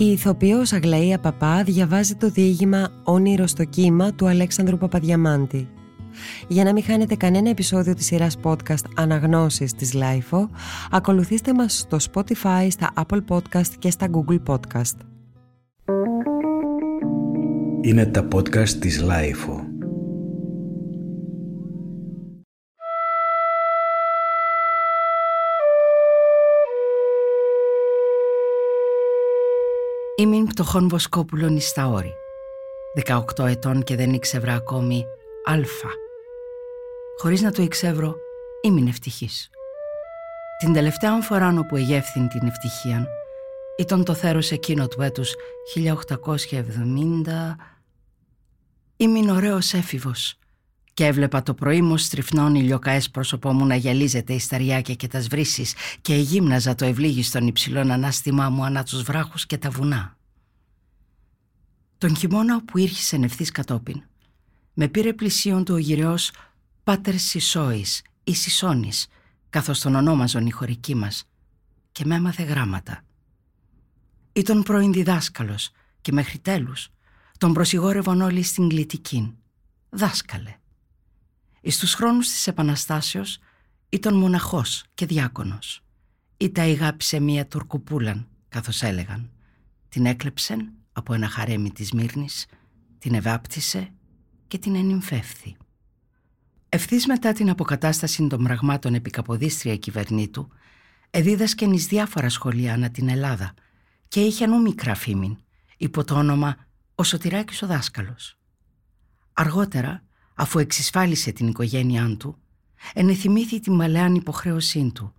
Η ηθοποιός Αγλαία Παπά διαβάζει το διήγημα «Όνειρο στο κύμα» του Αλέξανδρου Παπαδιαμάντη. Για να μην χάνετε κανένα επεισόδιο της σειράς podcast «Αναγνώσεις» της Lifeo, ακολουθήστε μας στο Spotify, στα Apple Podcast και στα Google Podcast. Είναι τα podcast της Lifeo. Ήμουν πτωχόν Βοσκόπουλον εις τα όρη. 18 ετών και δεν ήξευρα ακόμη αλφα. Χωρίς να το ήξευρω, ήμουν ευτυχής. Την τελευταία φορά όπου εγεύθυνε την ευτυχία ήταν το θέρος εκείνο του έτους 1870. Ήμουν ωραίος έφηβος και έβλεπα το πρωί μου στριφνών ηλιοκαές πρόσωπό μου να γυαλίζεται η σταριάκια και τα σβρήσεις και γύμναζα το ευλίγιστον υψηλόν ανάστημά μου ανά τους βράχους και τα βουνά. Τον χειμώνα που ήρχισε ευθύ κατόπιν, με πήρε πλησίον του ο γυραιός Πάτερ Σισόης ή Σισόνης, καθώς τον ονόμαζον οι χωρικοί μας, και με έμαθε γράμματα. Ήταν πρώην διδάσκαλος και μέχρι τέλους τον προσιγόρευαν όλοι στην γλυτική. Δάσκαλε. Εις τους χρόνους της Επαναστάσεως ήταν μοναχός και διάκονος. Ή τα ηγάπησε μία τουρκουπούλαν, καθώς έλεγαν. Την έκλεψεν από ένα χαρέμι της Μύρνης, την ευάπτισε και την ενυμφεύθη. Ευθύς μετά την αποκατάσταση των πραγμάτων επί Καποδίστρια κυβερνήτου, εδίδασκεν εις διάφορα σχολεία ανά την Ελλάδα και είχε νου μικρά φήμην, υπό το όνομα «Ο Σωτηράκης ο δάσκαλος». Αργότερα αφού εξισφάλισε την οικογένειά του, ενεθυμήθη τη μαλαιάν υποχρέωσή του.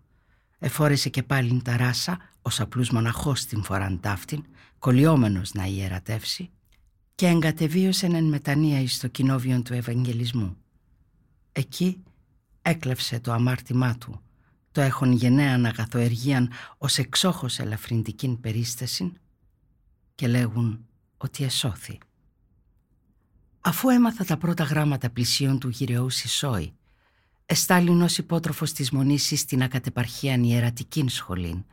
Εφόρεσε και πάλιν τα ράσα ως απλούς μοναχός την φοράν ταύτην, κολλιόμενος να ιερατεύσει και εγκατεβίωσε εν μετανία εις το κοινόβιον του Ευαγγελισμού. Εκεί έκλεψε το αμάρτημά του, το έχον γενναίαν αγαθοεργίαν ως εξόχως ελαφρυντικήν περίσταση και λέγουν ότι εσώθη. Αφού έμαθα τα πρώτα γράμματα πλησίων του γυρεού Σισόη, εστάλην ως υπότροφος της μονής στην ακατεπαρχίαν ιερατικήν σχολήν,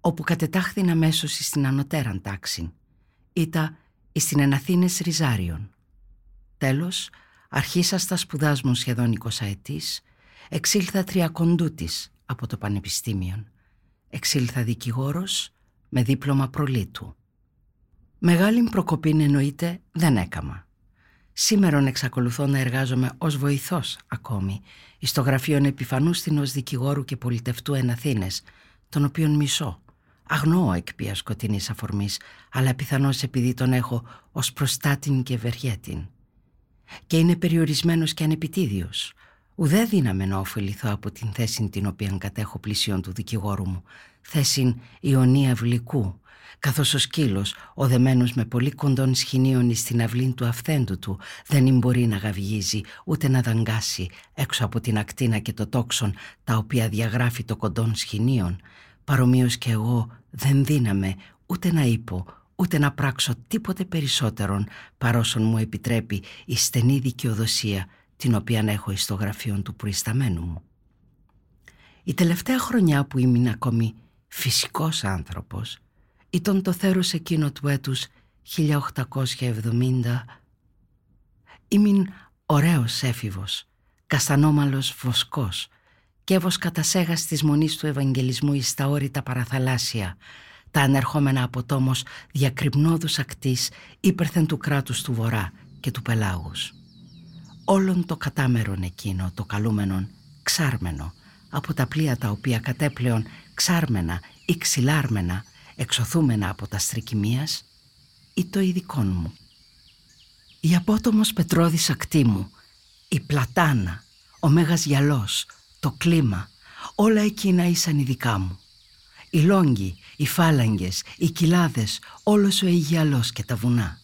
όπου κατετάχθην αμέσως στην ανωτέραν τάξην, ήτα εις την Εναθήνες Ριζάριον. Τέλος, αρχίσας τα σπουδάς μου σχεδόν 20 ετής, εξήλθα τριακοντούτης από το Πανεπιστήμιο. Εξήλθα δικηγόρος με δίπλωμα προλήτου. Μεγάλη προκοπήν εννοείται δεν έκαμα. Σήμερον εξακολουθώ να εργάζομαι ως βοηθός ακόμη στο γραφείο επιφανούστηνος δικηγόρου και πολιτευτού εν Αθήνες, τον οποίον μισώ. Αγνώω εκ ποια σκοτεινής αφορμής, αλλά πιθανώς επειδή τον έχω ως προστάτην και ευεργέτην. Και είναι περιορισμένος και ανεπιτίδιος. Ουδέ δύναμαι να ωφεληθώ από την θέση την οποία κατέχω πλησίον του δικηγόρου μου, θέση Ιωνία Βλικού, καθώς ο σκύλος, οδεμένος με πολύ κοντών σχοινίων στην αυλήν του αυθέντου του, δεν μπορεί να γαυγίζει ούτε να δαγκάσει έξω από την ακτίνα και το τόξον τα οποία διαγράφει το κοντών σχοινίων, παρομοίως και εγώ δεν δύναμε ούτε να είπω ούτε να πράξω τίποτε περισσότερον παρόσον μου επιτρέπει η στενή δικαιοδοσία την οποία έχω στο γραφείο του προϊσταμένου μου. Η τελευταία χρονιά που ήμουν ακόμη φυσικός άνθρωπος ήταν το θέρος εκείνο του έτους 1870 Ήμουν ωραίος έφηβος, καστανόμαλος βοσκός και έβος σέγας της μονής του Ευαγγελισμού εις τα όρητα παραθαλάσσια, τα ανερχόμενα από τόμος διακρυπνόδους ακτής ύπερθεν του κράτους του Βορρά και του Πελάγους. Όλον το κατάμερον εκείνο, το καλούμενον ξάρμενο, από τα πλοία τα οποία κατέπλεον ξάρμενα ή ξυλάρμενα εξωθούμενα από τα στρικημίας ή το ειδικόν μου. Η απότομος πετρώδης ακτή μου, η πλατάνα, ο μέγας γυαλός, το κλίμα, όλα εκείνα ήσαν ειδικά μου. Οι λόγγοι, οι φάλαγγες, οι κοιλάδες, όλος ο Αιγιαλός και τα βουνά.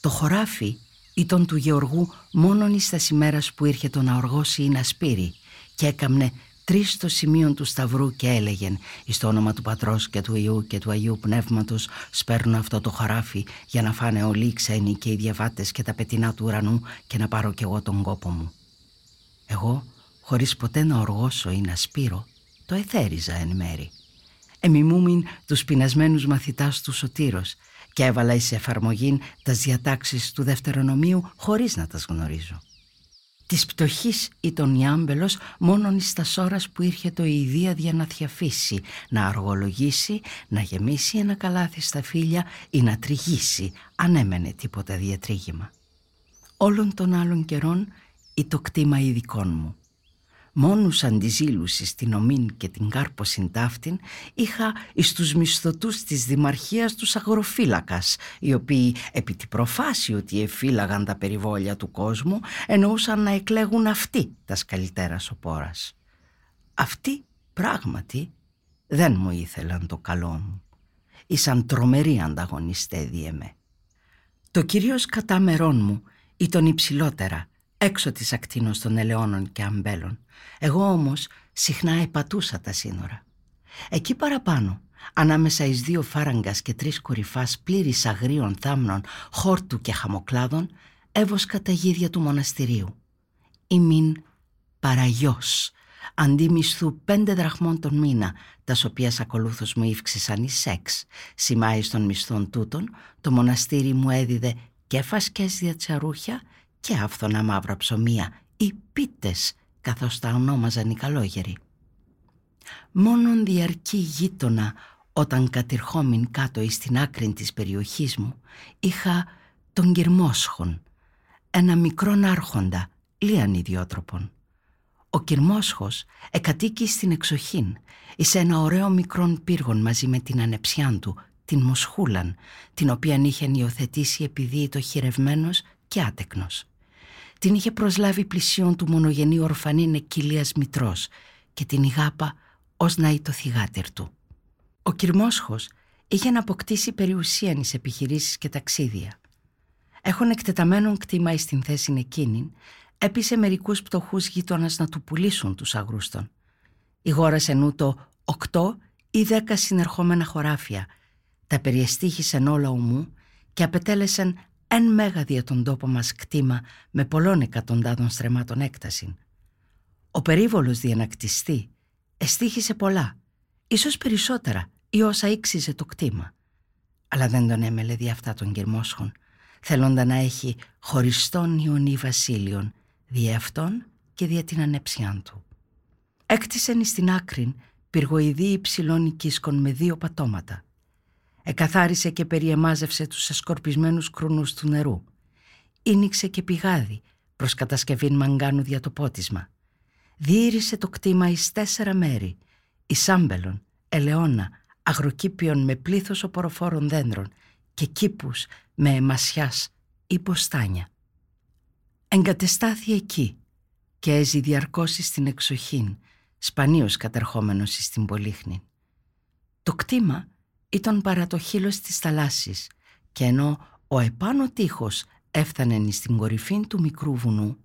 Το χωράφι ήταν του Γεωργού μόνον εις τας ημέρας που ήρχε το να οργώσει ή να σπείρει και έκαμνε τρεις στο σημείο του Σταυρού και έλεγεν εις το όνομα του Πατρός και του Ιού και του Αγίου Πνεύματος σπέρνω αυτό το χωράφι για να φάνε όλοι οι ξένοι και οι διαβάτες και τα πετεινά του ουρανού και να πάρω κι εγώ τον κόπο μου. Εγώ, χωρίς ποτέ να οργώσω ή να σπείρω, το εθέριζα εν μέρη. Εμιμούμην τους πεινασμένους μαθητάς του Σωτήρος και έβαλα εις εφαρμογή τας διατάξεις του Δευτερονομίου χωρίς να τας γνωρίζω. Της πτωχής ήταν η άμπελος μόνον εις τας σώρας που ήρχε το ιδία για να θιαφήσει, να αργολογήσει, να γεμίσει ένα καλάθι στα φίλια ή να τριγήσει, αν έμενε τίποτα διατρίγημα. Όλων των άλλων καιρών ή το κτήμα ειδικών μου. Μόνους αντιζήλους στην ομήν και την κάρπο συντάφτην είχα εις τους μισθωτούς της Δημαρχίας τους αγροφύλακας οι οποίοι επί τη προφάση ότι εφύλαγαν τα περιβόλια του κόσμου εννοούσαν να εκλέγουν αυτοί τα σκαλυτέρα σοπόρας. Αυτοί πράγματι δεν μου ήθελαν το καλό μου. Ήσαν τρομεροί ανταγωνιστές διεμέ. Το κυρίως κατά μερών μου ήταν υψηλότερα έξω της ακτίνος των ελαιώνων και αμπέλων. Εγώ όμως συχνά επατούσα τα σύνορα. Εκεί παραπάνω, ανάμεσα εις δύο φάραγγας και τρεις κορυφάς πλήρης αγρίων θάμνων, χόρτου και χαμοκλάδων, έβοσκα τα γίδια του μοναστηρίου. Ημίν παραγιός, αντί μισθού πέντε δραχμών τον μήνα, τας οποίας ακολούθως μου ύφξησαν οι σεξ. Σημάει των μισθών τούτων, το μοναστήρι μου έδιδε και φασκές διατσαρούχια και άφθονα μαύρα ψωμία ή πίτες καθώς τα ονόμαζαν οι καλόγεροι. Μόνον διαρκή γείτονα όταν κατηρχόμην κάτω εις την άκρη της περιοχής μου είχα τον Κυρμόσχον, ένα μικρόν άρχοντα, λίαν ιδιότροπον. Ο Κυρμόσχος εκατοίκει στην εξοχήν, εις ένα ωραίο μικρόν πύργον μαζί με την ανεψιά του, την Μοσχούλαν, την οποία είχε υιοθετήσει επειδή το χειρευμένος και άτεκνος. Την είχε προσλάβει πλησίον του μονογενή ορφανή νεκυλίας μητρός και την ηγάπα ως να το θυγάτερ του. Ο Κυρμόσχος είχε να αποκτήσει περιουσίαν εις επιχειρήσεις και ταξίδια. Έχουν εκτεταμένον κτήμα εις την θέση εκείνη, έπεισε μερικούς πτωχούς γείτονας να του πουλήσουν τους αγρούστων. Ηγόρασε νου το οκτώ ή δέκα συνερχόμενα χωράφια, τα περιεστήχησαν όλα ομού και απετέλεσαν εν μέγα δια τον τόπο μας κτήμα με πολλών εκατοντάδων στρεμάτων έκταση. Ο περίβολος διανακτιστή εστίχησε πολλά, ίσως περισσότερα ή όσα ήξιζε το κτήμα. Αλλά δεν τον έμελε δι' αυτά των κυρμόσχων, θέλοντα να έχει χωριστόν Ιωνί Βασίλειον, δι' αυτόν και δια την ανεψιάν του. Έκτισεν στην άκρη πυργοειδή υψηλών οικίσκων με δύο πατώματα, Εκαθάρισε και περιεμάζευσε τους εσκορπισμένους κρουνούς του νερού. Ήνιξε και πηγάδι προς κατασκευήν μαγκάνου για το πότισμα. Διήρισε το κτήμα εις τέσσερα μέρη, εις άμπελον, ελαιόνα, αγροκήπιον με πλήθος οποροφόρων δέντρων και κήπους με εμασιάς ή ποστάνια. Εγκατεστάθη εκεί και έζει διαρκώς στην εξοχήν, σπανίως κατερχόμενος στην Πολύχνη. Το κτήμα ήταν παρά το χείλος της θαλάσσης και ενώ ο επάνω τείχος έφτανε στην κορυφή του μικρού βουνού,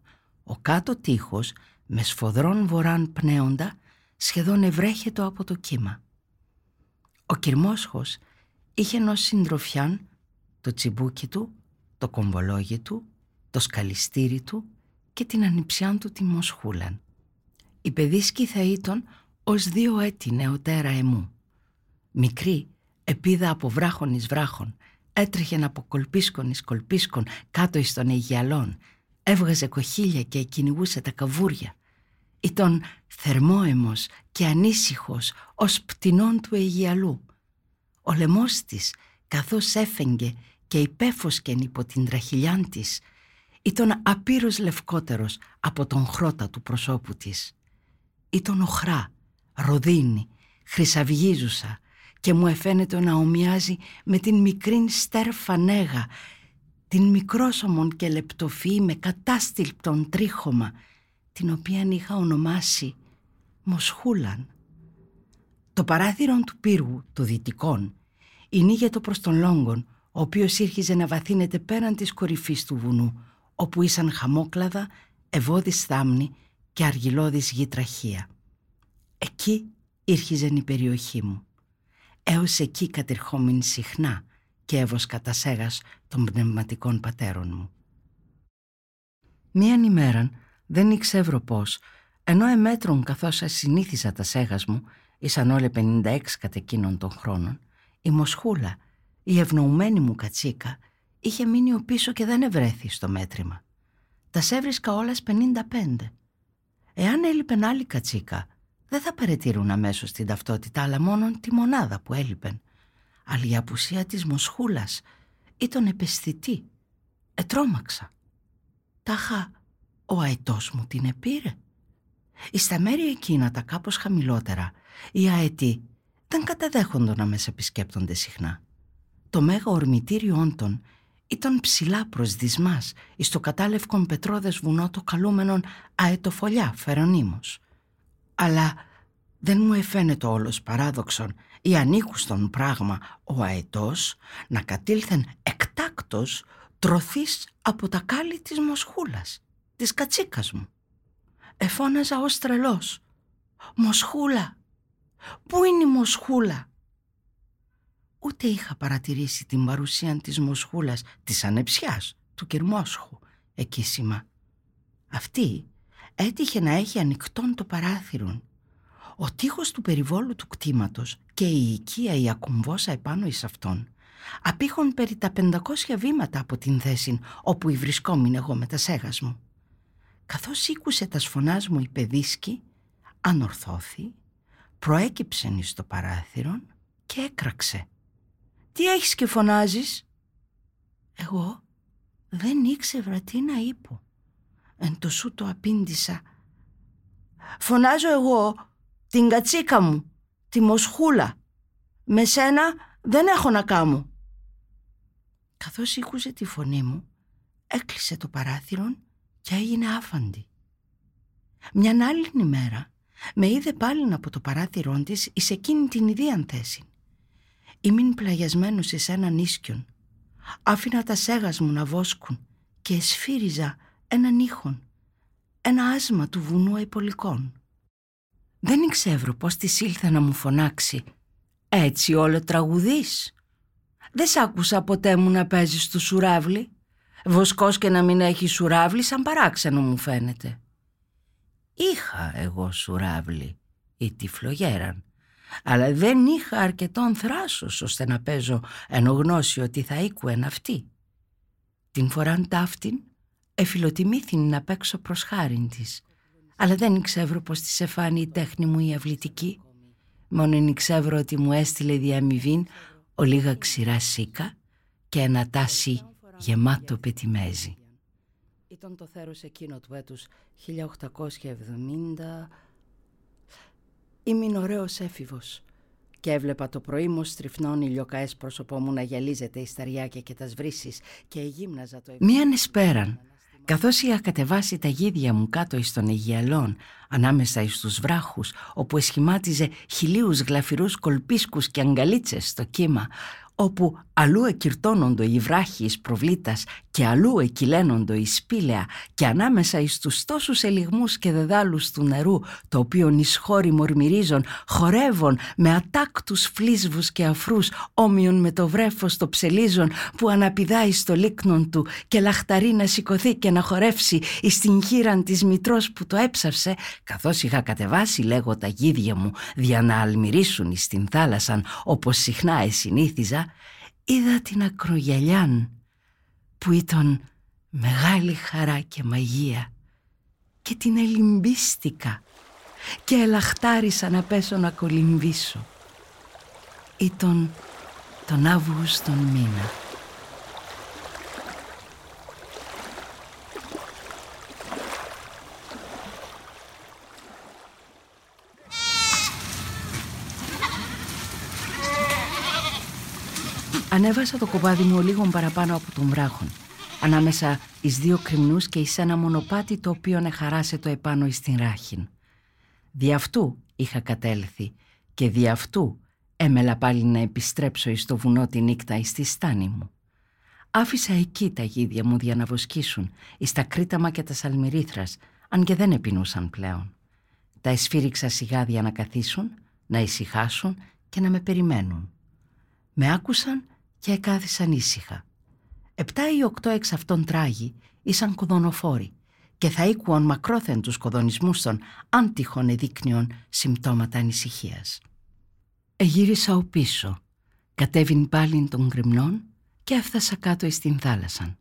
ο κάτω τείχος με σφοδρών βοράν πνέοντα σχεδόν ευρέχετο από το κύμα. Ο Κυρμόσχος είχε ενός συντροφιάν το τσιμπούκι του, το κομβολόγι του, το σκαλιστήρι του και την ανιψιά του τη Μοσχούλαν. Η παιδίσκη θα ήταν ως δύο έτη νεωτέρα εμού. Μικρή επίδα από βράχον εις βράχον, έτρεχε από κολπίσκον εις κολπίσκον κάτω εις των Αιγιαλών, έβγαζε κοχύλια και κυνηγούσε τα καβούρια. Ήταν θερμόαιμος και ανήσυχος ως πτηνών του Αιγιαλού. Ο λαιμός της, καθώς έφεγγε και υπέφωσκεν υπό την τραχυλιάν της, ήταν απείρως λευκότερος από τον χρώτα του προσώπου της. Ήταν οχρά, ροδίνη, χρυσαυγίζουσα, και μου εφαίνεται να ομοιάζει με την μικρήν στέρφα νέγα, την μικρόσωμον και λεπτοφυή με κατάστηλπτον τρίχωμα, την οποία είχα ονομάσει Μοσχούλαν. Το παράθυρο του πύργου, το δυτικών, το προς τον Λόγκον, ο οποίος ήρχιζε να βαθύνεται πέραν της κορυφής του βουνού, όπου ήσαν χαμόκλαδα, ευώδης θάμνη και αργυλώδης γη τραχία. Εκεί ήρχιζε η περιοχή μου. Έως εκεί κατερχόμην συχνά και έβοσκα τα σέγας των πνευματικών πατέρων μου. Μίαν ημέραν δεν ήξευρω πώς, ενώ εμέτρων καθώς ασυνήθιζα τα σέγας μου, ήσαν όλοι 56 κατ' εκείνων των χρόνων, η Μοσχούλα, η ευνοουμένη μου κατσίκα, είχε μείνει ο πίσω και δεν ευρέθη στο μέτρημα. Τας σέβρισκα όλας 55. Εάν έλειπεν άλλη κατσίκα, δεν θα παρετήρουν αμέσως την ταυτότητα, αλλά μόνο τη μονάδα που έλειπεν. Αλλά η απουσία της Μοσχούλας ήταν επαισθητή. Ετρώμαξα. Τάχα, ο αετός μου την επήρε. Στα μέρη εκείνα τα κάπως χαμηλότερα, οι αετοί δεν καταδέχονται να μέσα επισκέπτονται συχνά. Το μέγα ορμητήριό των ήταν ψηλά προς δυσμάς εις το κατάλευκον πετρόδες βουνό το καλούμενον αετοφολιά φερονίμος. Αλλά δεν μου εφαίνεται όλος παράδοξον ή ανήκουστον πράγμα ο αετός να κατήλθεν εκτάκτος τρωθείς από τα κάλλη της μοσχούλας, της κατσίκας μου. Εφώναζα ως τρελός. «Μοσχούλα! Πού είναι η μοσχούλα!» Ούτε είχα παρατηρήσει την παρουσία της μοσχούλας της ανεψιάς του κυρμόσχου εκείσιμα. Αυτή έτυχε να έχει ανοιχτόν το παράθυρον. Ο τείχος του περιβόλου του κτήματος και η οικία η ακουμβόσα επάνω εις αυτόν απήχον περί τα 500 βήματα από την θέση όπου η βρισκόμουν εγώ με τα σέγας μου. Καθώς ήκουσε τας σφωνάς μου η παιδίσκη, ανορθώθη, προέκυψεν εις το παράθυρον και έκραξε. «Τι έχεις και φωνάζεις» Εγώ δεν ήξερα τι να είπω. Εν το σου το απήντησα. «Φωνάζω εγώ την κατσίκα μου, τη μοσχούλα. Με σένα δεν έχω να κάμω». Καθώς ήκουσε τη φωνή μου, έκλεισε το παράθυρον και έγινε άφαντη. Μια άλλη ημέρα με είδε πάλι από το παράθυρό της εις εκείνη την ιδία θέση. Ήμουν πλαγιασμένος εις έναν ίσκιον. Άφηνα τα σέγας μου να βόσκουν και εσφύριζα έναν ήχον, ένα άσμα του βουνού υπολικών. Δεν ήξερω πώς της ήλθε να μου φωνάξει «Έτσι όλο τραγουδείς». Δεν σ' άκουσα ποτέ μου να παίζεις στο σουράβλι. Βοσκός και να μην έχει σουράβλι σαν παράξενο μου φαίνεται. Είχα εγώ σουράβλι ή τυφλογέραν, αλλά δεν είχα αρκετόν θράσος ώστε να παίζω ενώ γνώση ότι θα οίκουεν αυτή. Την φοράν ταύτην εφιλοτιμήθην να παίξω προς χάριν της, αλλά δεν ξέρω πως της εφάνει η τέχνη μου η αυλητική. Μόνο ξέρω ότι μου έστειλε διαμοιβήν ο λίγα ξηρά σίκα και ένα τάσι γεμάτο πετιμέζι. Ήταν το θέρος εκείνο του έτους 1870. Ήμουν ωραίος έφηβος και έβλεπα το πρωί μου στριφνών ηλιοκαές πρόσωπό μου να γυαλίζεται η σταριάκια και τα σβρήσεις και γύμναζα το... Μία νεσπέραν Καθώς είχα κατεβάσει τα γίδια μου κάτω εις των Αιγιαλών, ανάμεσα εις τους βράχους, όπου εσχημάτιζε χιλίους γλαφυρούς κολπίσκους και αγκαλίτσες στο κύμα, όπου αλλού εκυρτώνοντο οι βράχοι εις προβλήτας και αλλού εκυλένοντο η σπήλαια και ανάμεσα εις τους τόσους ελιγμούς και δεδάλους του νερού το οποίο εις χώροι μορμυρίζων χορεύουν με ατάκτους φλίσβους και αφρούς όμοιον με το βρέφος το ψελίζων που αναπηδάει στο λίκνον του και λαχταρεί να σηκωθεί και να χορεύσει εις την χείραν της μητρός που το έψαυσε καθώς είχα κατεβάσει λέγω τα γίδια μου δια να αλμυρίσουν εις την θάλασσαν όπως συχνά εσυνήθιζα είδα την ακρογιαλιάν που ήταν μεγάλη χαρά και μαγεία και την ελιμπίστηκα και ελαχτάρισα να πέσω να κολυμβήσω. Ήταν τον Αύγουστον μήνα. Ανέβασα το κοπάδι μου λίγο παραπάνω από τον βράχον, ανάμεσα εις δύο κρυμνούς και εις ένα μονοπάτι το οποίο εχαράσε το επάνω εις την ράχην. Δι' αυτού είχα κατέλθει και δι' αυτού έμελα πάλι να επιστρέψω εις το βουνό τη νύχτα εις τη στάνη μου. Άφησα εκεί τα γίδια μου για να βοσκήσουν, εις τα κρίταμα και τα σαλμυρίθρας, αν και δεν επινούσαν πλέον. Τα εσφύριξα σιγάδια να καθίσουν, να ησυχάσουν και να με περιμένουν. Με άκουσαν και εκάθισαν ήσυχα. Επτά ή οκτώ εξ αυτών τράγοι ήσαν κοδονοφόροι και θα οίκουαν μακρόθεν τους κοδονισμούς των αν τυχόν εδείκνυων συμπτώματα ανησυχίας. Εγύρισα ο πίσω, κατέβην πάλι των γκριμνών και έφτασα κάτω στην θάλασσα.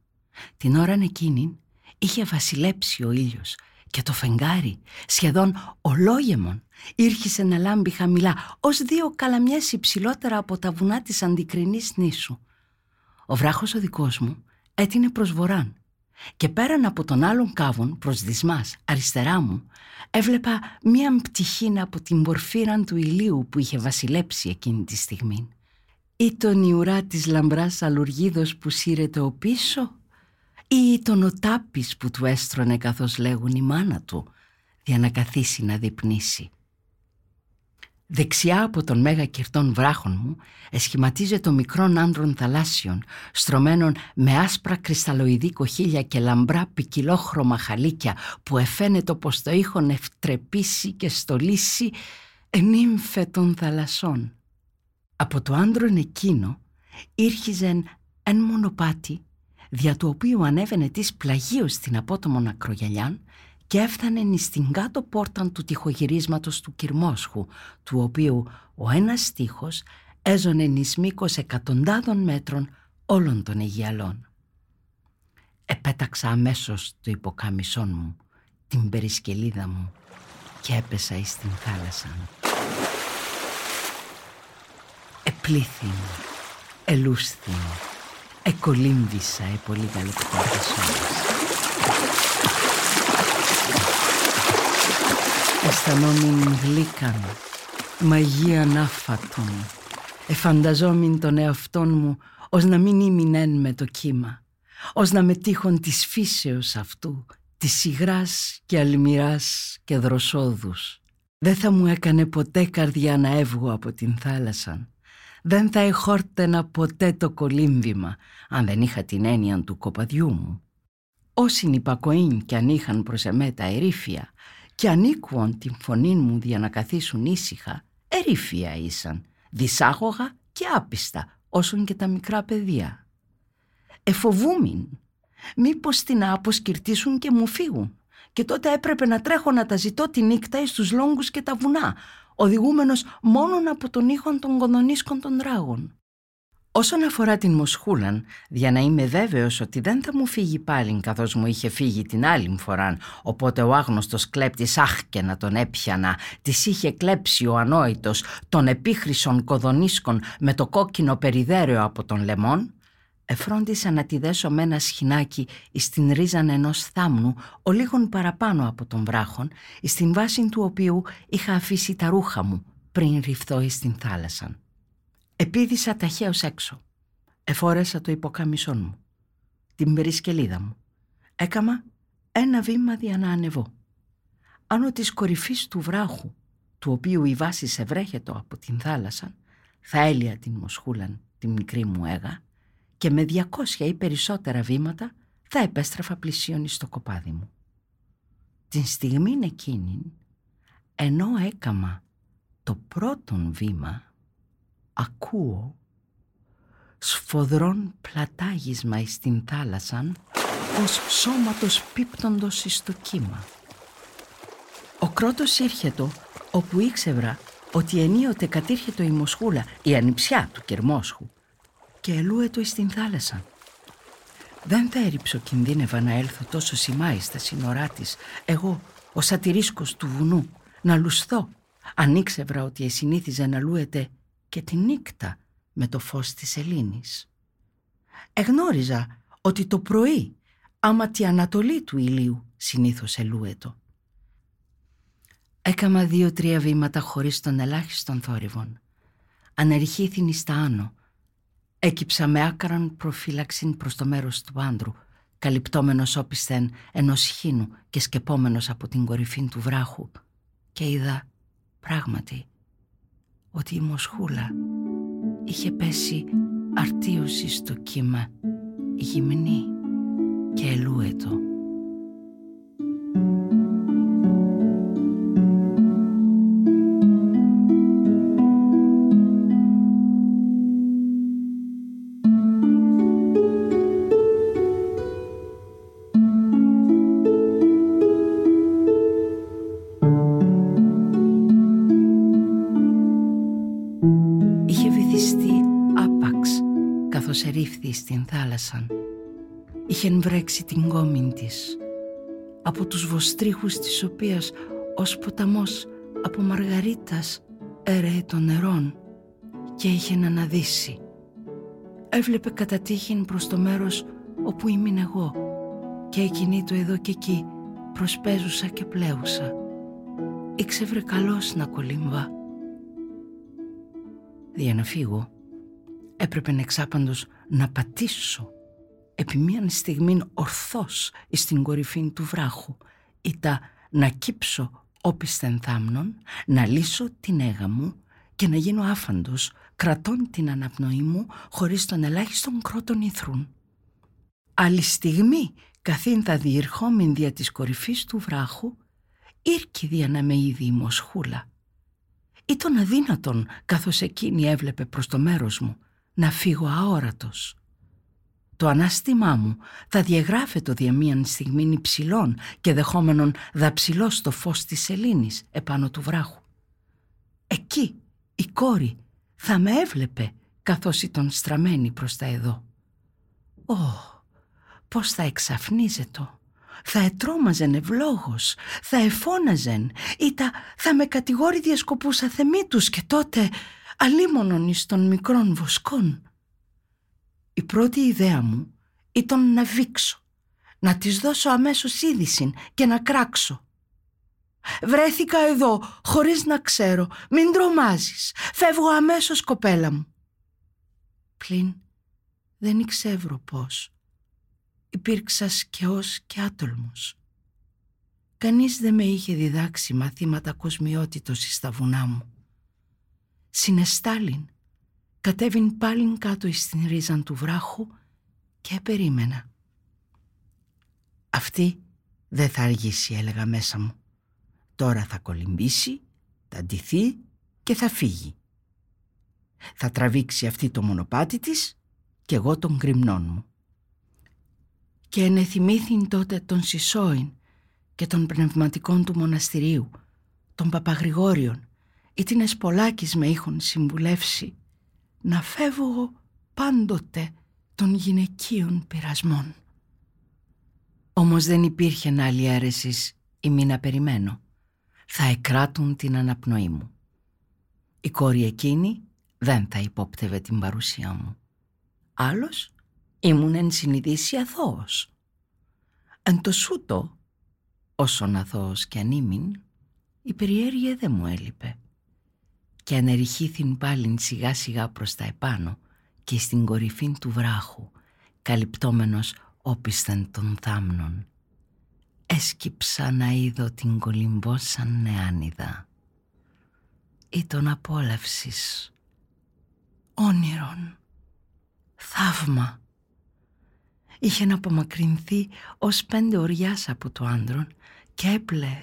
Την ώρα εκείνη είχε βασιλέψει ο ήλιος και το φεγγάρι σχεδόν ολόγεμον ήρχισε να λάμπει χαμηλά ως δύο καλαμιές υψηλότερα από τα βουνά της αντικρινής νήσου. Ο βράχος ο δικός μου έτεινε προς βοράν και πέραν από τον άλλον κάβον προς δυσμάς αριστερά μου έβλεπα μία πτυχή από την πορφύρα του ηλίου που είχε βασιλέψει εκείνη τη στιγμή. Ή τον η ουρά της λαμπράς αλουργίδος που σύρεται ο πίσω; Ή τον ο τάπης που του έστρωνε καθώς λέγουν η μάνα του για να καθίσει να διπνήσει. Δεξιά από τον μέγα κυρτών βράχων μου εσχηματίζεται το μικρόν άντρων θαλάσσιων, στρωμένων με άσπρα κρυσταλλοειδή κοχύλια και λαμπρά ποικιλόχρωμα χαλίκια που εφαίνεται πως το είχον ευτρεπήσει και στολίσει ενύμφε των θαλασσών. Από το άντρον εκείνο ήρχιζεν εν μονοπάτι δια του οποίου ανέβαινε της πλαγίως στην απότομον ακρογιαλιάν και έφτανε στην κάτω πόρταν του τυχογυρίσματος του Κυρμόσχου, του οποίου ο ένας στίχος έζωνε εις μήκος εκατοντάδων μέτρων όλων των Αιγιαλών. Επέταξα αμέσως το υποκάμισόν μου, την περισκελίδα μου και έπεσα εις την θάλασσα. Επλήθην, ελούσθην, εκολύμβησα οι πολύ γαλοπτές Αισθανόμην γλύκαν, μαγείαν άφατον. Εφανταζόμην τον εαυτόν μου ως να μην ήμουν με το κύμα, ως να με τύχον της φύσεως αυτού, της υγράς και αλμυράς και δροσόδους. Δεν θα μου έκανε ποτέ καρδιά να έβγω από την θάλασσα. Δεν θα εχόρτενα ποτέ το κολύμβημα, αν δεν είχα την έννοια του κοπαδιού μου. Όσοι νυπακοήν κι αν είχαν προς εμέ τα ερήφια, και ανήκουον την φωνή μου για να καθίσουν ήσυχα, ερήφια ήσαν, δυσάγωγα και άπιστα, όσον και τα μικρά παιδιά. Εφοβούμην, μήπως την αποσκυρτήσουν και μου φύγουν, και τότε έπρεπε να τρέχω να τα ζητώ τη νύχτα εις τους λόγκους και τα βουνά, οδηγούμενος μόνον από τον ήχον των κονονίσκων των ράγων. Όσον αφορά την Μοσχούλαν, για να είμαι βέβαιος ότι δεν θα μου φύγει πάλι καθώς μου είχε φύγει την άλλη φορά, οπότε ο άγνωστος κλέπτης αχ και να τον έπιανα, της είχε κλέψει ο ανόητος των επίχρησων κοδονίσκων με το κόκκινο περιδέρεο από τον λεμόν, εφρόντισα να τη δέσω με ένα σχοινάκι στην ρίζα ενός θάμνου, ο λίγον παραπάνω από τον βράχον, στην βάση του οποίου είχα αφήσει τα ρούχα μου πριν ρυφθώ στην θάλασσα. Επίδησα ταχαίως έξω. Εφόρεσα το υποκάμισόν μου. Την περισκελίδα μου. Έκαμα ένα βήμα για να ανεβώ. Άνω της κορυφής του βράχου, του οποίου η βάση σε βρέχετο από την θάλασσα, θα έλυα την μοσχούλαν τη μικρή μου έγα και με διακόσια ή περισσότερα βήματα θα επέστρεφα πλησίον στο κοπάδι μου. Την στιγμή εκείνη, ενώ έκαμα το πρώτον βήμα, ακούω σφοδρόν πλατάγισμα εις την θάλασσαν ως σώματος πίπτοντος εις το κύμα. Ο κρότος ήρχετο όπου ήξευρα ότι ενίοτε κατήρχετο η μοσχούλα, η ανιψιά του Κερμόσχου και ελούετο εις την θάλασσα. Δεν θα έριψω κινδύνευα να έλθω τόσο σημάι στα σύνορά της, εγώ, ο σατυρίσκος του βουνού, να λουσθώ, αν ήξευρα ότι εσυνήθιζε να λούεται και τη νύχτα με το φως της Ελλήνης. Εγνώριζα ότι το πρωί, άμα τη ανατολή του ηλίου συνήθως ελούετο. Έκαμα δύο-τρία βήματα χωρίς τον ελάχιστον θόρυβον. Ανερχήθην στα άνω. Έκυψα με άκραν προφύλαξην προς το μέρος του άντρου, καλυπτόμενος όπισθεν ενός χίνου και σκεπόμενος από την κορυφή του βράχου και είδα πράγματι ότι η μοσχούλα είχε πέσει αρτίωση στο κύμα γυμνή και ελούετο. Είχε βρέξει την κόμην της από τους βοστρίχους της οποίας ως ποταμός από μαργαρίτας έρεε των νερών και είχε να αναδύσει. Έβλεπε κατά τύχην προς το μέρος όπου ήμουν εγώ και εκείνη το εδώ και εκεί προσπέζουσα και πλέουσα. Ήξευρε καλώς να κολύμβα. Για να φύγω έπρεπε εξάπαντος να πατήσω επί μίαν στιγμήν ορθώς στην κορυφή του βράχου ή τα να κύψω όπισθεν θάμνων, να λύσω την έγα μου και να γίνω άφαντος κρατών την αναπνοή μου χωρίς τον ελάχιστον κρότον ηθρούν. Άλλη στιγμή καθήν θα διερχόμην δια της κορυφής του βράχου ήρκη δια να με είδη η μοσχούλα. Ήταν αδύνατον καθώς εκείνη έβλεπε προς το μέρος μου να φύγω αόρατος. Το ανάστημά μου θα διαγράφεται δια μίαν στιγμήν υψηλών και δεχόμενον δαψιλό στο φως της σελήνης επάνω του βράχου. Εκεί η κόρη θα με έβλεπε καθώς ήταν στραμμένη προς τα εδώ. Ω, πώς θα εξαφνίζετο, θα ετρώμαζεν ευλόγος, θα εφώναζεν ή τα θα με κατηγόρει διασκοπούς αθεμίτους και τότε αλίμονον εις των μικρών βοσκών. Η πρώτη ιδέα μου ήταν να βήξω, να της δώσω αμέσως είδηση και να κράξω. Βρέθηκα εδώ χωρίς να ξέρω, μην τρομάζεις, φεύγω αμέσως κοπέλα μου. Πλην δεν ήξευρω πώς. Υπήρξα σκαιός και άτολμος. Κανείς δεν με είχε διδάξει μαθήματα κοσμιότητος στα βουνά μου. Συνεστάλην κατέβην πάλιν κάτω στην ρίζαν του βράχου και περίμενα. Αυτή δεν θα αργήσει έλεγα μέσα μου. Τώρα θα κολυμπήσει, θα ντυθεί και θα φύγει. Θα τραβήξει αυτή το μονοπάτι της και εγώ τον κρυμνών μου. Και ενεθυμήθην τότε τον Σισόιν και των πνευματικών του μοναστηρίου, των Παπαγρηγόριων, ή την Εσπολάκης με είχαν συμβουλεύσει να φεύγω πάντοτε των γυναικείων πειρασμών. Όμως δεν υπήρχε άλλη αίρεσης ή μη να περιμένω. Θα εκράτουν την αναπνοή μου. Η κόρη εκείνη δεν θα υπόπτευε την παρουσία μου. Άλλος ήμουν εν συνειδήσει αθώος. Εν το σούτο, όσον αθώος κι αν ήμουν, η περιέργεια δεν μου έλειπε και ανερυχήθην πάλιν σιγά σιγά προς τα επάνω και στην κορυφή του βράχου, καλυπτόμενος όπισθεν των θάμνων. Έσκυψα να είδω την κολυμπόσαν νεάνιδα. Ήταν απόλαυσης, όνειρον, θαύμα. Είχε να απομακρυνθεί ως πέντε οριάς από το άντρον και έπλε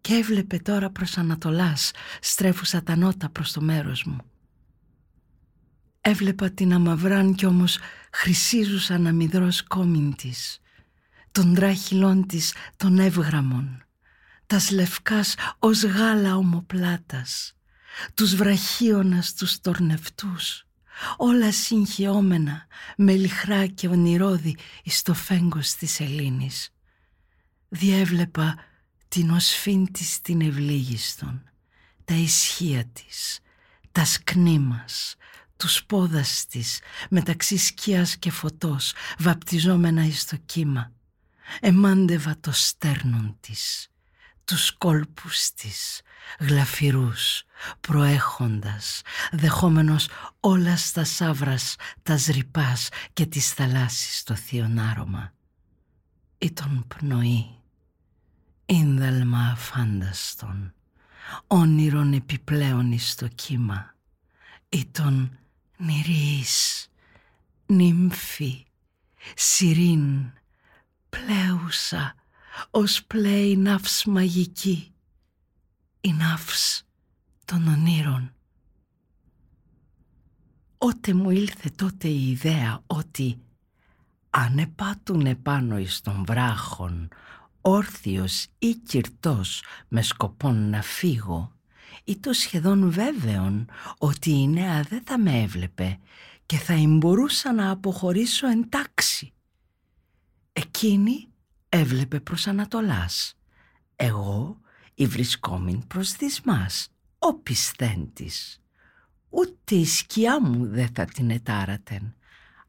και έβλεπε τώρα προς Ανατολάς στρέφουσα τα νότα προς το μέρος μου. Έβλεπα την αμαυράν κι όμως χρυσίζουσα αμυδρός κόμιν της, των τράχυλών της των εύγραμμων, τας λευκάς ως γάλα ομοπλάτας, τους βραχίωνας τους τορνευτούς, όλα συγχαιόμενα με λιχρά και ονειρόδη εις το φέγγος της Ελλήνης. Διέβλεπα την οσφήν της την ευλίγιστον, τα ισχύα της, τα σκνή μας, τους πόδας της, μεταξύ σκιάς και φωτός, βαπτιζόμενα εις το κύμα. Εμάντευα το στέρνον της, τους κόλπους της, γλαφυρούς, προέχοντας, δεχόμενος όλας στα σάβρας, τα ρηπάς και τις θαλάσσης το θείον άρωμα. Ήταν πνοή Ίνδαλμα αφάνταστον, όνειρον επιπλέον εις το κύμα, ήταν νηρίς, νύμφη, σιρήν, πλέουσα, ως πλέει ναύς μαγική, η ναύς των ονείρων. Ότε μου ήλθε τότε η ιδέα ότι αν επάτουν επάνω εις των βράχων όρθιος ή κυρτός με σκοπόν να φύγω ή το σχεδόν βέβαιον ότι η νέα δεν θα με έβλεπε και θα μπορούσα να αποχωρήσω εντάξει. Εκείνη έβλεπε προς Ανατολάς. Εγώ η βρισκόμην προς δυσμάς, ο πισθέντης. Ούτε η σκιά μου δεν θα την ετάρατεν.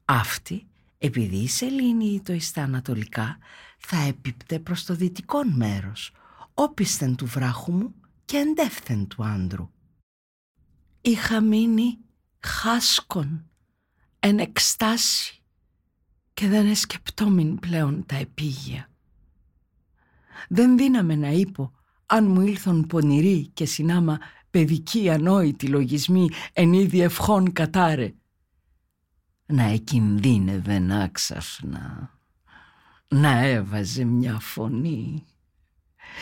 Αυτή, επειδή η σελήνη το στα ανατολικά, θα έπιπτε προς το δυτικό μέρος, όπισθεν του βράχου μου και εντεύθεν του άντρου. Είχα μείνει χάσκον, εν εκστάση και δεν εσκεπτόμην πλέον τα επίγεια. Δεν δύναμε να είπω αν μου ήλθον πονηροί και συνάμα παιδικοί ανόητοι λογισμοί εν είδη ευχών κατάρε. Να εκινδύνευε άξαφνα, να έβαζε μια φωνή,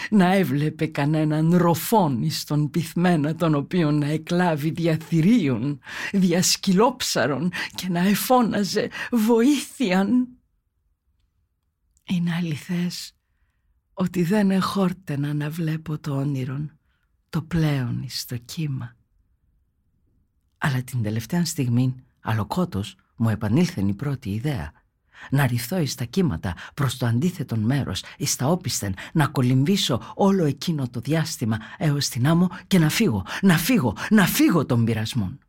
να έβλεπε κανέναν ροφόν στον πυθμένα τον οποίον να εκλάβει διαθυρίων, διασκυλόψαρων και να εφώναζε βοήθειαν. Είναι αληθές ότι δεν εχόρτενα να βλέπω το όνειρον, το πλέον στο κύμα. Αλλά την τελευταία στιγμή, αλοκότος, μου επανήλθεν η πρώτη ιδέα. Να ρηθώ εις τα κύματα προς το αντίθετο μέρος, εις τα όπισθεν, να κολυμβήσω όλο εκείνο το διάστημα έως την άμμο και να φύγω, να φύγω, να φύγω των πειρασμών.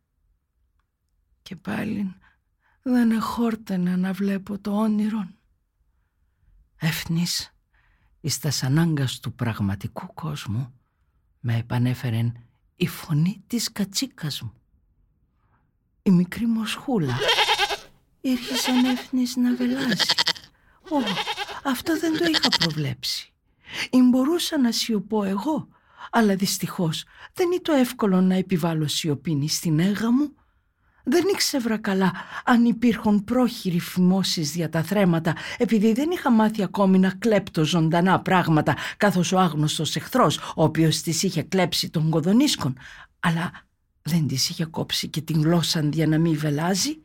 Και πάλι δεν εχόρτενα να βλέπω το όνειρον. Έφνης εις τας ανάγκας του πραγματικού κόσμου με επανέφερεν η φωνή της κατσίκας μου. Η μικρή μοσχούλα ήρθες σαν έφνης να βελάζει. Ω, αυτό δεν το είχα προβλέψει. Ή μπορούσα να σιωπώ εγώ, αλλά δυστυχώς δεν είναι το εύκολο να επιβάλλω σιωπήνη στην έγα μου δεν ήξευρα καλά αν υπήρχαν πρόχειροι φημώσεις για τα θρέματα επειδή δεν είχα μάθει ακόμη να κλέπτω ζωντανά πράγματα καθώς ο άγνωστος εχθρός ο οποίος της είχε κλέψει τον κοδονίσκον αλλά δεν της είχε κόψει και την γλώσσα για να μην βελάζει.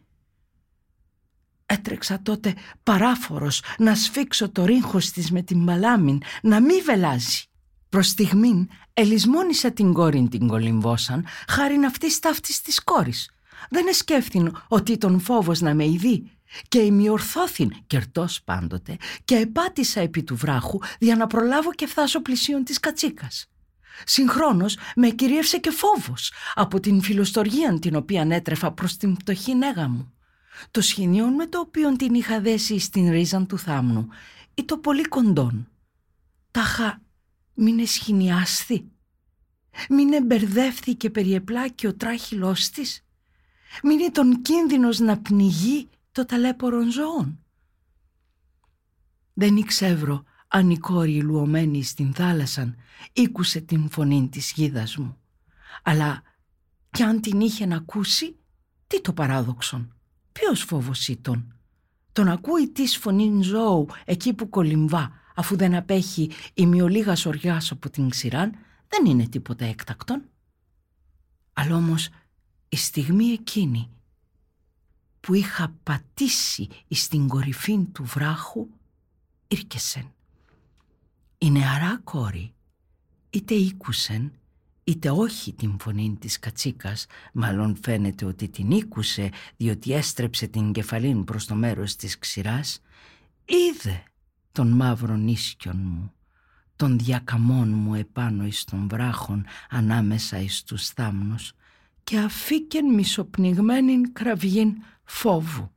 Έτρεξα τότε παράφορος να σφίξω το ρίγχος της με την μαλάμιν να μην βελάζει. Προς στιγμήν ελισμόνισα την κόρη την κολυμβώσαν χάρη αυτής ταύτης της κόρης δεν εσκέφθην ότι τον φόβος να με ειδεί και ημιορθώθην κερτός πάντοτε και επάτησα επί του βράχου για να προλάβω και φτάσω πλησίον της κατσίκας. Συγχρόνως με κυρίευσε και φόβος από την φιλοστοργία την οποία έτρεφα προς την πτωχή νέγα μου. Το σχοινιόν με το οποίο την είχα δέσει στην ρίζα του θάμνου ή το πολύ κοντόν. Τάχα μην εσχηνιάσθη. Μην εμπερδεύθηκε περιεπλάκη ο τράχυλός της μην είναι τον κίνδυνος να πνιγεί το ταλέπορον ζώων. Δεν ήξευρω αν η κόρη λουωμένη στην θάλασσα ήκουσε την φωνή της γίδας μου. Αλλά κι αν την είχε να ακούσει, τι το παράδοξον, ποιος φόβος ήταν; Τον ακούει της φωνή ζώου εκεί που κολυμβά, αφού δεν απέχει η μειολίγα οριάς από την ξηράν, δεν είναι τίποτα έκτακτον. Αλλά όμως η στιγμή εκείνη που είχα πατήσει στην κορυφή του βράχου ήρκεσεν. Η νεαρά κόρη είτε ήκουσεν είτε όχι την φωνή της κατσίκας, μάλλον φαίνεται ότι την ήκουσε διότι έστρεψε την κεφαλήν προς το μέρος της ξηράς, είδε τον μαύρο ίσκιον μου, τον διακαμών μου επάνω εις των βράχων ανάμεσα εις τους θάμνους και αφήκεν μισοπνιγμένην κραυγήν φόβου.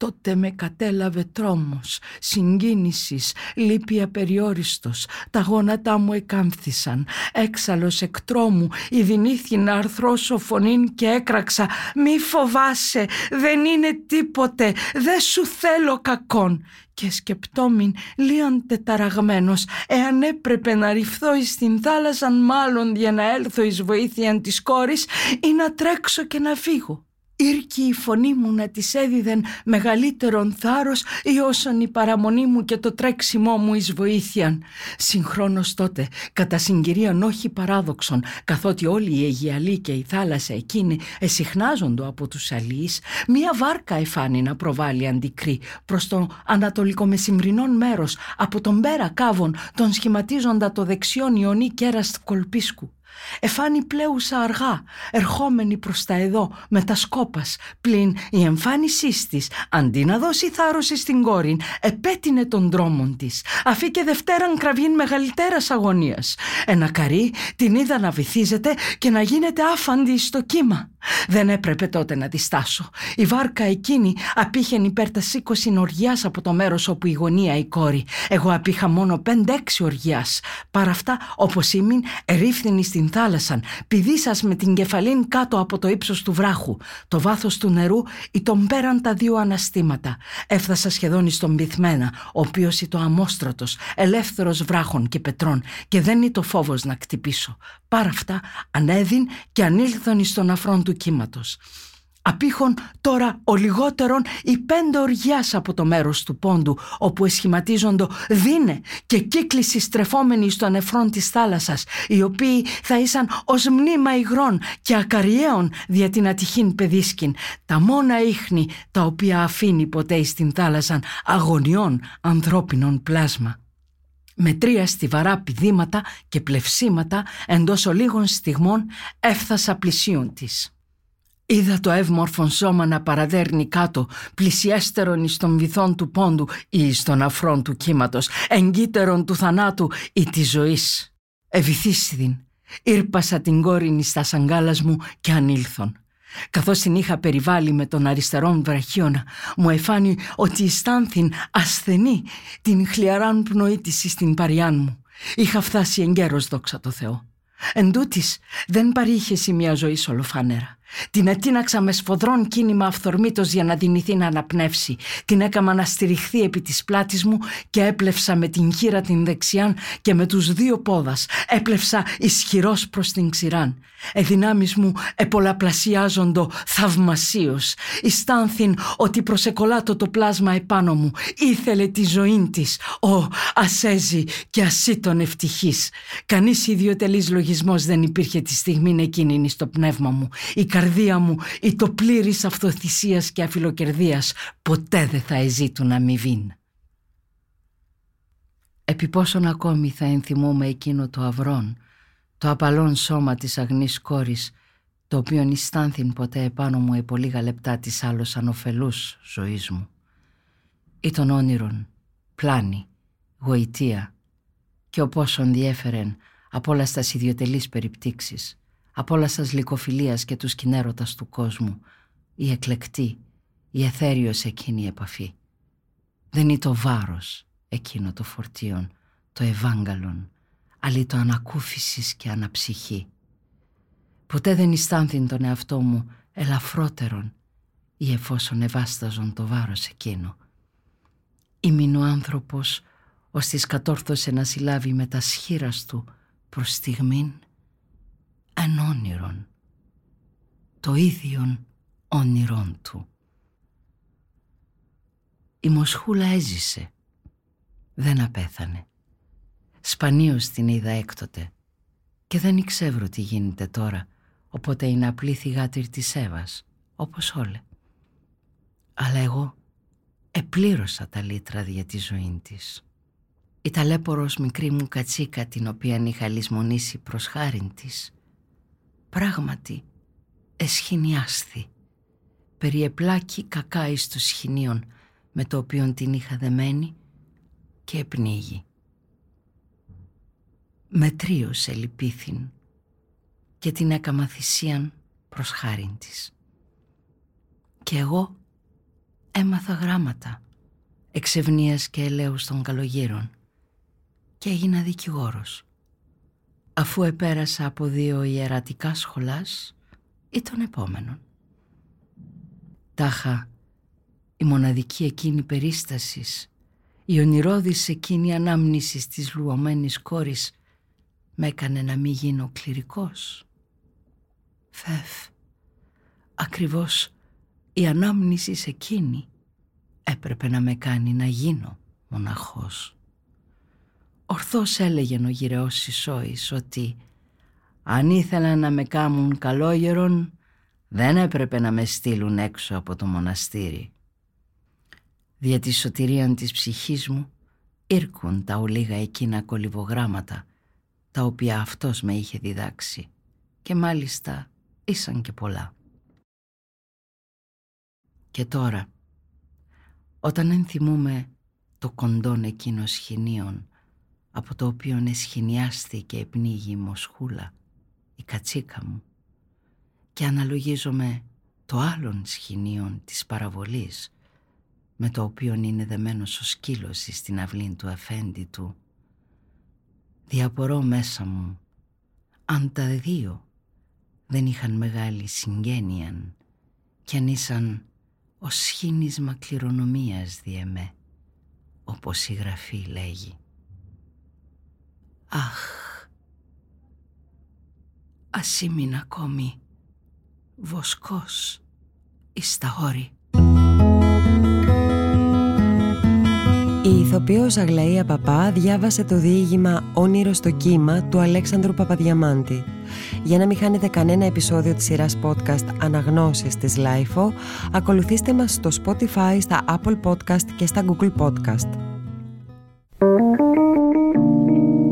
Τότε με κατέλαβε τρόμος, συγκίνησης, λύπη απεριόριστος, τα γόνατά μου εκάμφθησαν, έξαλλος εκ τρόμου, ειδηνήθη να αρθρώσω φωνήν και έκραξα. «Μη φοβάσαι, δεν είναι τίποτε, δεν σου θέλω κακόν» και σκεπτόμην λίον τεταραγμένος εάν έπρεπε να ρυφθώ εις την θάλασσα μάλλον για να έλθω εις βοήθεια της κόρης ή να τρέξω και να φύγω. Ήρκει η φωνή μου να της έδιδεν μεγαλύτερον θάρρος ή όσον η παραμονή μου και το τρέξιμό μου εις βοήθειαν. Συγχρόνως τότε, κατά συγκυρίαν όχι παράδοξον, καθότι όλοι οι Αιγιαλοί και η θάλασσα εκείνη εσυχνάζοντο από τους αλείς, μία βάρκα εφάνει να προβάλλει αντικρή προς το ανατολικό μεσημβρινόν μέρος από τον πέρα κάβων τον σχηματίζοντα το δεξιόν Ιωνί κέρας κολπίσκου. Εφάνει πλέουσα αργά, ερχόμενη προς τα εδώ με τα σκόπας, πλην η εμφάνισής της, αντί να δώσει θάρρος στην κόρη, επέτεινε τον δρόμον της, αφή και δευτέραν κραβήν μεγαλύτερας αγωνίας. Ένα καρύ την είδα να βυθίζεται και να γίνεται άφαντη στο κύμα. Δεν έπρεπε τότε να διστάσω. Η βάρκα εκείνη απήχεν υπέρ τα σήκωση οργιάς από το μέρος όπου η γωνία η κόρη. Εγώ απήχα μόνο πέντε-έξι οργιάς. Παρά αυτά, όπως ήμουν, ερήφθηνη στην θάλασσαν, πηδήσας με την κεφαλήν κάτω από το ύψος του βράχου. Το βάθος του νερού τον πέραν τα δύο αναστήματα. Έφτασα σχεδόν στον πυθμένα, ο οποίος ήταν αμόστρατος, ελεύθερος βράχων και πετρών και δεν είναι το φόβος να κτυπήσω. Παρά αυτά, ανέδιν και ανήλθον στον αφρόν του κύματος. Απήχον τώρα ο λιγότερον οι πέντε οργιάς από το μέρος του πόντου όπου εσχηματίζοντο δίνε και κύκληση στρεφόμενοι στο νεφρόν της θάλασσας οι οποίοι θα ήσαν ως μνήμα υγρών και ακαριαίων δια την ατυχήν παιδίσκην τα μόνα ίχνη τα οποία αφήνει ποτέ στην θάλασσαν αγωνιών ανθρώπινων πλάσμα με τρία στιβαρά πηδήματα και πλευσίματα εντός ολίγων στιγμών έφθασα πλησίον της. Είδα το εύμορφον σώμα να παραδέρνει κάτω, πλησιέστερον εις των βυθών του πόντου ή εις των αφρών του κύματος, εγκύτερον του θανάτου ή της ζωής. Ευηθίστην, ήρπασα την κόρη στα σαγκάλας μου και ανήλθον. Καθώς την είχα περιβάλει με τον αριστερόν βραχίωνα, μου εφάνει ότι αισθάνθην ασθενή την χλιαράν πνοή της στην παριάν μου. Είχα φτάσει εγκαίρος δόξα τω Θεώ. Εν τούτης, δεν παρήχε μια ζωής ολοφάνερα. Την ετίναξα με σφοδρόν κίνημα αυθορμήτως για να δυνηθεί να αναπνεύσει. Την έκαμα να στηριχθεί επί της πλάτης μου και έπλευσα με την χείρα την δεξιάν και με τους δύο πόδας. Έπλευσα ισχυρός προς την ξηράν. Εδυνάμεις μου επολαπλασιάζοντο θαυμασίως. Ιστάνθην ότι προσεκολάτω το πλάσμα επάνω μου. Ήθελε τη ζωή της. Ω, ασέζει και ασύτων ευτυχής. Κανείς ιδιωτελής λογισμός δεν υπήρχε τη στιγμή εκείνη στο πνεύμα μου. Η καρδία μου ή το πλήρης αυτοθυσίας και αφιλοκερδίας ποτέ δεν θα εζήτουν αμοιβήν. Επί πόσον ακόμη θα ενθυμούμε εκείνο το αυρόν, το απαλόν σώμα της αγνής κόρης, το οποίο νηστάνθην ποτέ επάνω μου επί λίγα λεπτά της άλλος ανοφελούς ζωής μου. Ή των όνειρων, πλάνη, γοητεία και ο πόσον διέφερεν από όλας στα ιδιωτελείς περιπτύξεις από όλα σας λυκοφιλίας και τους σκηνέρωτας του κόσμου, η εκλεκτή, η εθέριος εκείνη η επαφή. Δεν είναι το βάρος εκείνο το φορτίον, το ευάγγαλον, αλλά το ανακούφισης και αναψυχή. Ποτέ δεν αισθάνθην τον εαυτό μου ελαφρότερον ή εφόσον ευάσταζον το βάρος εκείνο. Ήμουν ο άνθρωπος ως της κατόρθωσε να συλλάβει με τα σχήρας του προς στιγμήν εν όνειρον, το ίδιον όνειρον του. Η Μοσχούλα έζησε, δεν απέθανε. Σπανίως την είδα έκτοτε και δεν ήξευρω τι γίνεται τώρα, οπότε είναι απλή θυγάτηρ της Εύας, όπως όλε. Αλλά εγώ επλήρωσα τα λίτρα για τη ζωή της. Η ταλέπορος μικρή μου κατσίκα την οποία είχα λησμονήσει προς χάριν της πράγματι εσχηνιάσθη, περιεπλάκη κακά εις το σχοινίων με το οποίο την είχα δεμένη και επνίγει. Μετρίωσε λυπήθην και την έκαμα θυσίαν προς χάριν της. Και εγώ έμαθα γράμματα εξευνίας και ελέους των καλογύρων και έγινα δικηγόρος αφού επέρασα από δύο ιερατικά σχολάς ή τον επόμενον. Τάχα η μοναδική εκείνη περίστασης, η ονειρώδης εκείνη ανάμνησης της λουωμένης κόρης με έκανε να μην γίνω κληρικός. Φεφ, ακριβώς η ανάμνησης εκείνη έπρεπε να με κάνει να γίνω μοναχός. Ορθώς έλεγε ο γυρεός Σισόης ότι αν ήθελαν να με κάμουν καλόγερον δεν έπρεπε να με στείλουν έξω από το μοναστήρι. Δια τη σωτηρία της ψυχής μου ήρκουν τα ολίγα εκείνα κολυβογράμματα τα οποία αυτός με είχε διδάξει και μάλιστα ήσαν και πολλά. Και τώρα, όταν ενθυμούμε το κοντόν εκείνο σχοινίων από το οποίο εσχηνιάστηκε και πνίγει η μοσχούλα, η κατσίκα μου και αναλογίζομαι το άλλον σχοινίων της παραβολής με το οποίο είναι δεμένος ο σκύλος στην αυλή του αφέντη του διαπορώ μέσα μου αν τα δύο δεν είχαν μεγάλη συγγένεια κι αν ήσαν ο σχήνισμα κληρονομίας διεμέ όπως η γραφή λέγει. Αχ, ας ήμουν ακόμη βοσκός εις τα όρη. Η ηθοποιός Αγλαία Παπά διάβασε το διήγημα «Όνειρο στο κύμα» του Αλέξανδρου Παπαδιαμάντη. Για να μην χάνετε κανένα επεισόδιο της σειράς podcast «Αναγνώσεις» της Lifeo, ακολουθήστε μας στο Spotify, στα Apple Podcast και στα Google Podcast.